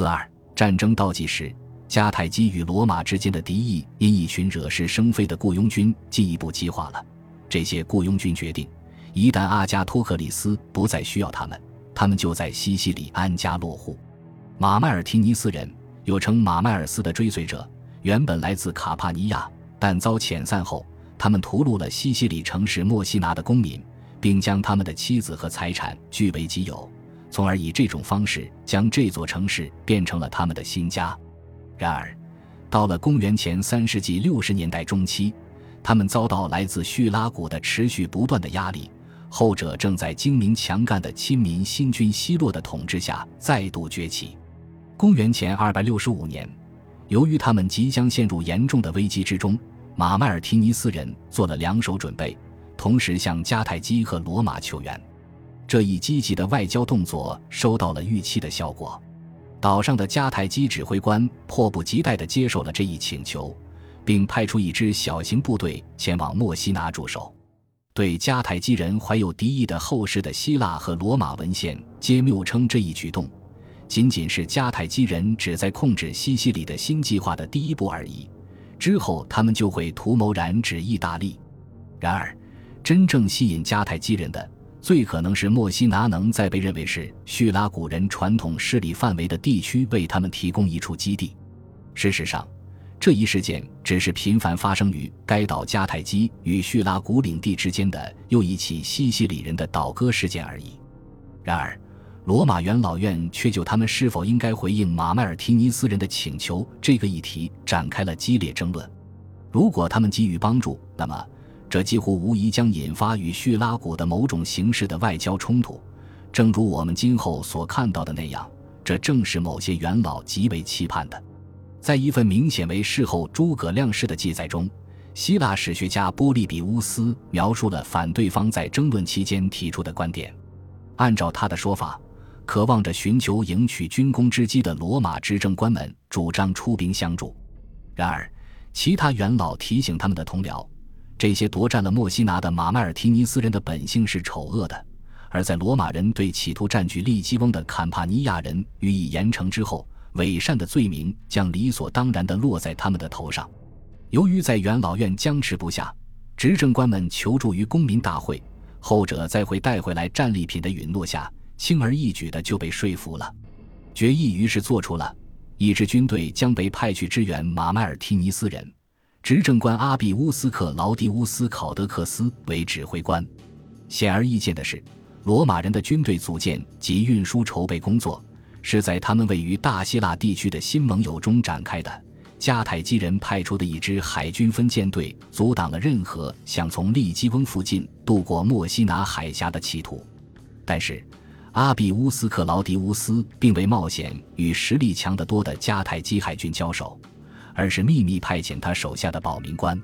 四二战争倒计时，迦太基与罗马之间的敌意因一群惹是生非的雇佣军进一步激化了。这些雇佣军决定，一旦阿加托克里斯不再需要他们，他们就在西西里安家落户。马迈尔提尼斯人，又称马迈尔斯的追随者，原本来自卡帕尼亚，但遭遣散后，他们屠戮了西西里城市墨西拿的公民，并将他们的妻子和财产据为己有。从而以这种方式将这座城市变成了他们的新家。然而，到了公元前三世纪六十年代中期，他们遭到来自叙拉古的持续不断的压力。后者正在精明强干的亲民新君希洛的统治下再度崛起。公元前二百六十五年，由于他们即将陷入严重的危机之中，马迈尔提尼斯人做了两手准备，同时向迦太基和罗马求援。这一积极的外交动作收到了预期的效果，岛上的迦太基指挥官迫不及待地接受了这一请求，并派出一支小型部队前往墨西拿驻守。对迦太基人怀有敌意的后世的希腊和罗马文献皆谬称这一举动仅仅是迦太基人旨在控制西西里的新计划的第一步而已，之后他们就会图谋染指意大利。然而，真正吸引迦太基人的。最可能是墨西拿能在被认为是叙拉古人传统势力范围的地区为他们提供一处基地。事实上，这一事件只是频繁发生于该岛迦太基与叙拉古领地之间的又一起西西里人的倒戈事件而已。然而，罗马元老院却就他们是否应该回应马迈尔提尼斯人的请求这个议题展开了激烈争论。如果他们给予帮助，那么。这几乎无疑将引发与叙拉古的某种形式的外交冲突，正如我们今后所看到的那样，这正是某些元老极为期盼的。在一份明显为事后诸葛亮式的记载中，希腊史学家波利比乌斯描述了反对方在争论期间提出的观点。按照他的说法，渴望着寻求赢取军功之机的罗马执政官们主张出兵相助。然而，其他元老提醒他们的同僚。这些夺占了墨西拿的马迈尔提尼斯人的本性是丑恶的，而在罗马人对企图占据利基翁的坎帕尼亚人予以严惩之后，伪善的罪名将理所当然地落在他们的头上。由于在元老院僵持不下，执政官们求助于公民大会，后者在会带回来战利品的允诺下，轻而易举地就被说服了。决议于是做出了，一支军队将被派去支援马迈尔提尼斯人。执政官阿比乌斯克劳迪乌斯考德克斯为指挥官。显而易见的是，罗马人的军队组建及运输筹备工作是在他们位于大希腊地区的新盟友中展开的。迦太基人派出的一支海军分舰队阻挡了任何想从利基翁附近渡过墨西拿海峡的企图。但是，阿比乌斯克劳迪乌斯并未冒险与实力强得多的迦太基海军交手。而是秘密派遣他手下的保民官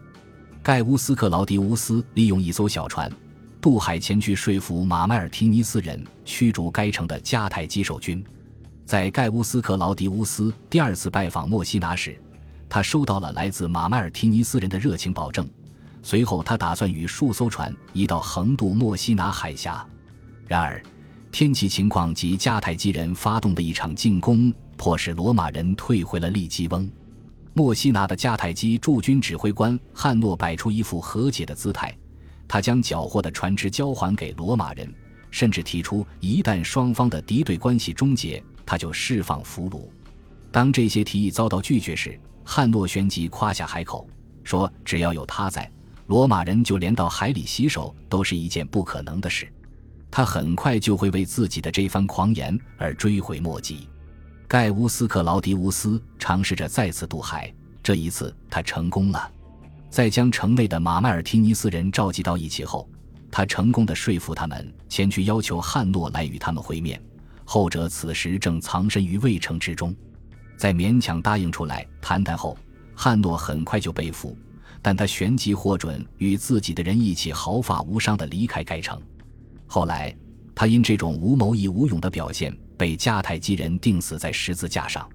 盖乌斯克劳迪乌斯，利用一艘小船渡海前去说服马迈尔提尼斯人驱逐该城的迦太基守军。在盖乌斯克劳迪乌斯第二次拜访墨西拿时，他收到了来自马迈尔提尼斯人的热情保证。随后，他打算与数艘船一道横渡墨西拿海峡。然而，天气情况及迦太基人发动的一场进攻，迫使罗马人退回了利基翁。墨西拿的迦太基驻军指挥官汉诺摆出一副和解的姿态，他将缴获的船只交还给罗马人，甚至提出一旦双方的敌对关系终结，他就释放俘虏。当这些提议遭到拒绝时，汉诺旋即夸下海口，说只要有他在，罗马人就连到海里洗手都是一件不可能的事。他很快就会为自己的这番狂言而追悔莫及。盖乌斯克劳迪乌斯尝试着再次渡海，这一次他成功了。在将城内的马迈尔提尼斯人召集到一起后，他成功的说服他们前去要求汉诺来与他们会面。后者此时正藏身于卫城之中，在勉强答应出来谈谈后，汉诺很快就被俘，但他旋即获准与自己的人一起毫发无伤的离开该城。后来，他因这种无谋亦无勇的表现。被迦太基人钉死在十字架上。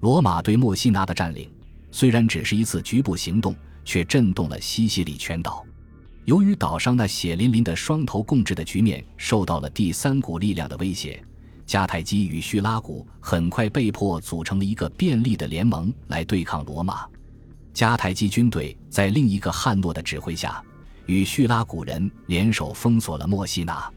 罗马对墨西拿的占领虽然只是一次局部行动，却震动了西西里全岛。由于岛上那血淋淋的双头共治的局面受到了第三股力量的威胁，迦太基与叙拉古很快被迫组成了一个便利的联盟来对抗罗马。迦太基军队在另一个汉诺的指挥下，与叙拉古人联手封锁了墨西拿。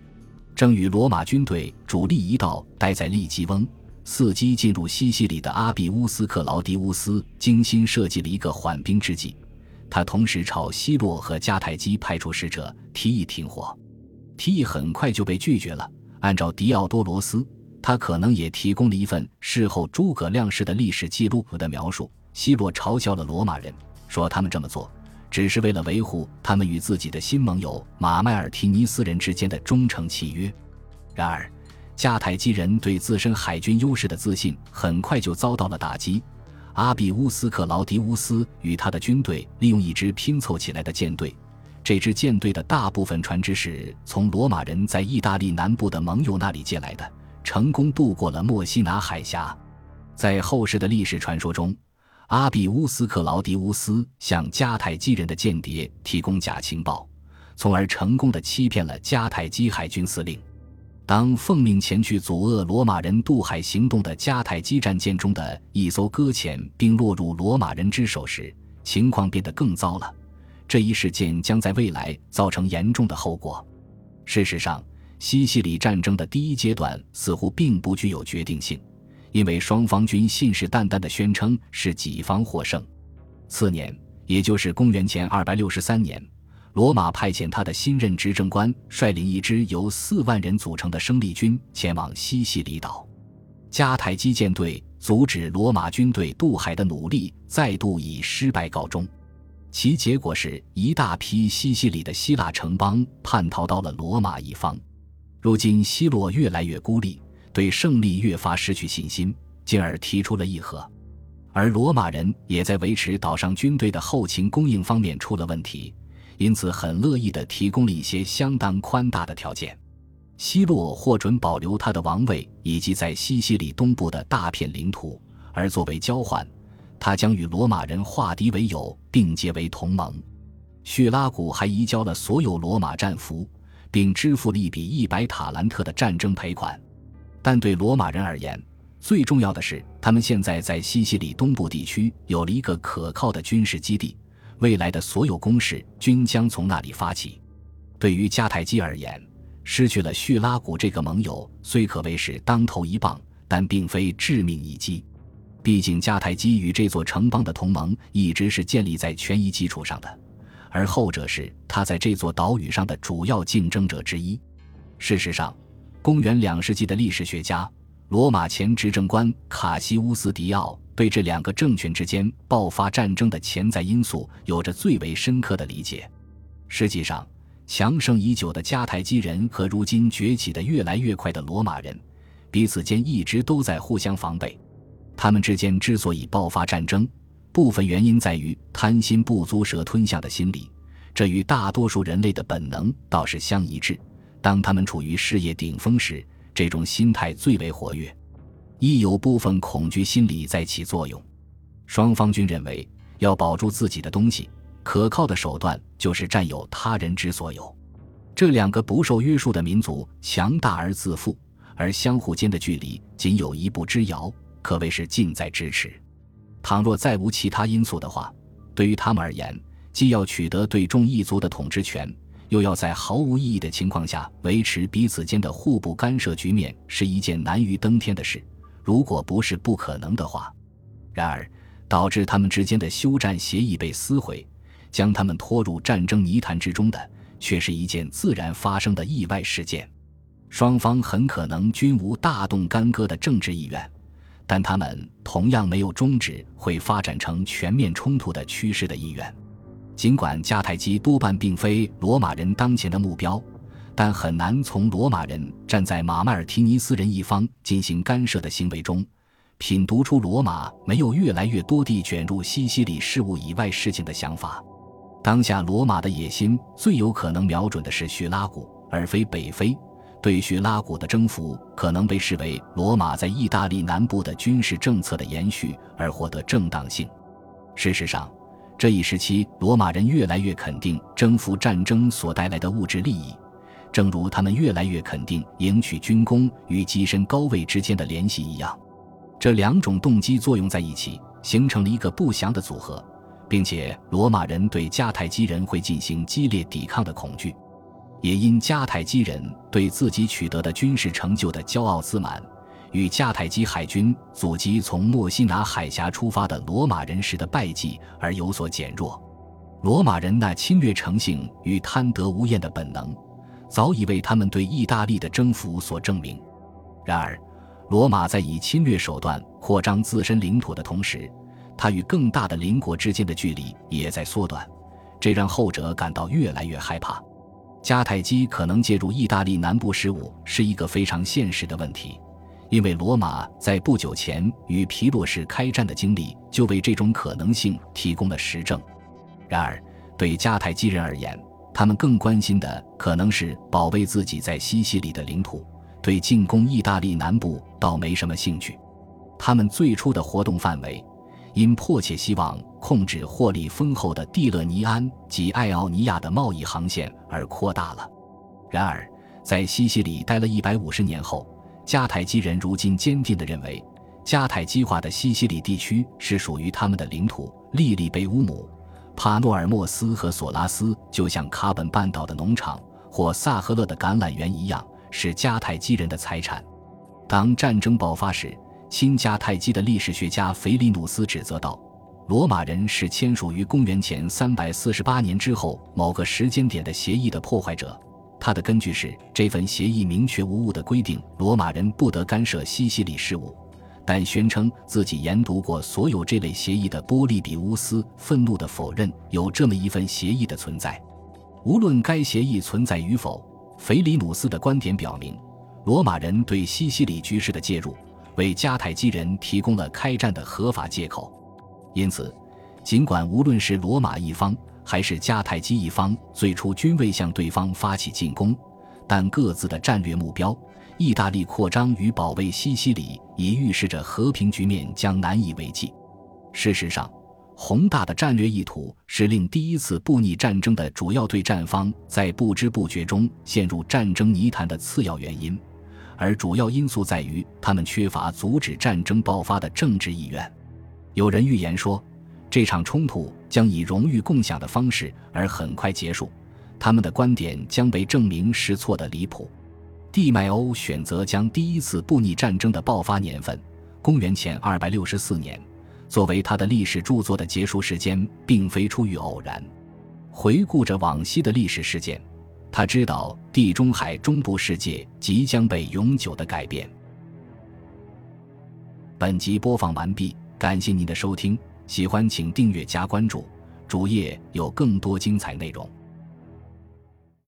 正与罗马军队主力一道待在利基翁，伺机进入西西里的阿比乌斯·克劳迪乌斯精心设计了一个缓兵之计。他同时朝希洛和迦太基派出使者，提议停火。提议很快就被拒绝了。按照迪奥多罗斯，他可能也提供了一份事后诸葛亮式的历史记录的描述。希洛嘲笑了罗马人，说他们这么做。只是为了维护他们与自己的新盟友马迈尔提尼斯人之间的忠诚契约。然而，迦太基人对自身海军优势的自信很快就遭到了打击。阿比乌斯·克劳迪乌斯与他的军队利用一支拼凑起来的舰队，这支舰队的大部分船只是从罗马人在意大利南部的盟友那里借来的，成功渡过了墨西拿海峡。在后世的历史传说中。阿比乌斯·克劳迪乌斯向迦太基人的间谍提供假情报，从而成功的欺骗了迦太基海军司令。当奉命前去阻遏罗马人渡海行动的迦太基战舰中的一艘搁浅并落入罗马人之手时，情况变得更糟了。这一事件将在未来造成严重的后果。事实上，西西里战争的第一阶段似乎并不具有决定性。因为双方均信誓旦旦地宣称是己方获胜。次年，也就是公元前二百六十三年，罗马派遣他的新任执政官率领一支由四万人组成的生力军前往西西里岛。迦太基舰队阻止罗马军队渡海的努力再度以失败告终，其结果是一大批西西里的希腊城邦叛逃到了罗马一方。如今，希洛越来越孤立。对胜利越发失去信心，进而提出了议和，而罗马人也在维持岛上军队的后勤供应方面出了问题，因此很乐意地提供了一些相当宽大的条件。希洛获准保留他的王位以及在西西里东部的大片领土，而作为交换，他将与罗马人化敌为友，并结为同盟。叙拉古还移交了所有罗马战俘，并支付了一笔一百塔兰特的战争赔款。但对罗马人而言，最重要的是，他们现在在西西里东部地区有了一个可靠的军事基地，未来的所有攻势均将从那里发起。对于迦太基而言，失去了叙拉古这个盟友，虽可谓是当头一棒，但并非致命一击。毕竟，迦太基与这座城邦的同盟一直是建立在权益基础上的，而后者是他在这座岛屿上的主要竞争者之一。事实上。公元两世纪的历史学家、罗马前执政官卡西乌斯·迪奥对这两个政权之间爆发战争的潜在因素有着最为深刻的理解。实际上，强盛已久的迦太基人和如今崛起的越来越快的罗马人，彼此间一直都在互相防备。他们之间之所以爆发战争，部分原因在于贪心不足蛇吞象的心理，这与大多数人类的本能倒是相一致。当他们处于事业顶峰时，这种心态最为活跃，亦有部分恐惧心理在起作用。双方均认为，要保住自己的东西，可靠的手段就是占有他人之所有。这两个不受约束的民族强大而自负，而相互间的距离仅有一步之遥，可谓是近在咫尺。倘若再无其他因素的话，对于他们而言，既要取得对众一族的统治权。又要在毫无意义的情况下维持彼此间的互不干涉局面，是一件难于登天的事。如果不是不可能的话，然而导致他们之间的休战协议被撕毁，将他们拖入战争泥潭之中的，却是一件自然发生的意外事件。双方很可能均无大动干戈的政治意愿，但他们同样没有终止会发展成全面冲突的趋势的意愿。尽管迦太基多半并非罗马人当前的目标，但很难从罗马人站在马迈尔提尼斯人一方进行干涉的行为中，品读出罗马没有越来越多地卷入西西里事务以外事情的想法。当下罗马的野心最有可能瞄准的是叙拉古，而非北非。对叙拉古的征服可能被视为罗马在意大利南部的军事政策的延续，而获得正当性。事实上。这一时期，罗马人越来越肯定征服战争所带来的物质利益，正如他们越来越肯定赢取军功与跻身高位之间的联系一样。这两种动机作用在一起，形成了一个不祥的组合，并且罗马人对迦太基人会进行激烈抵抗的恐惧，也因迦太基人对自己取得的军事成就的骄傲自满，与迦太基海军阻击从墨西拿海峡出发的罗马人时的败绩而有所减弱。罗马人那侵略成性与贪得无厌的本能，早已为他们对意大利的征服所证明。然而，罗马在以侵略手段扩张自身领土的同时，它与更大的邻国之间的距离也在缩短，这让后者感到越来越害怕。迦太基可能介入意大利南部事务是一个非常现实的问题，因为罗马在不久前与皮洛士开战的经历就为这种可能性提供了实证。然而，对迦太基人而言，他们更关心的可能是保卫自己在西西里的领土。对进攻意大利南部倒没什么兴趣，他们最初的活动范围因迫切希望控制获利丰厚的蒂勒尼安及爱奥尼亚的贸易航线而扩大了。然而，在西西里待了一百五十年后，迦太基人如今坚定地认为，迦太基化的西西里地区是属于他们的领土。利利贝乌姆、帕诺尔莫斯和索拉斯就像卡本半岛的农场或萨赫勒的橄榄园一样。是迦太基人的财产。当战争爆发时，新迦太基的历史学家腓利努斯指责道：“罗马人是签署于公元前348年之后某个时间点的协议的破坏者。”他的根据是这份协议明确无误地规定罗马人不得干涉西西里事务，但宣称自己研读过所有这类协议的波利比乌斯愤怒地否认有这么一份协议的存在，无论该协议存在与否。腓里努斯的观点表明，罗马人对西西里局势的介入，为迦太基人提供了开战的合法借口。因此，尽管无论是罗马一方还是迦太基一方最初均未向对方发起进攻，但各自的战略目标——意大利扩张与保卫西西里，已预示着和平局面将难以为继。事实上，宏大的战略意图是令第一次布匿战争的主要对战方在不知不觉中陷入战争泥潭的次要原因，而主要因素在于他们缺乏阻止战争爆发的政治意愿。有人预言说，这场冲突将以荣誉共享的方式而很快结束，他们的观点将被证明是错的离谱。地麦欧选择将第一次布匿战争的爆发年份——公元前264年。作为他的历史著作的结束时间，并非出于偶然。回顾着往昔的历史事件，他知道地中海中部世界即将被永久的改变。本集播放完毕，感谢您的收听，喜欢请订阅加关注，主页有更多精彩内容。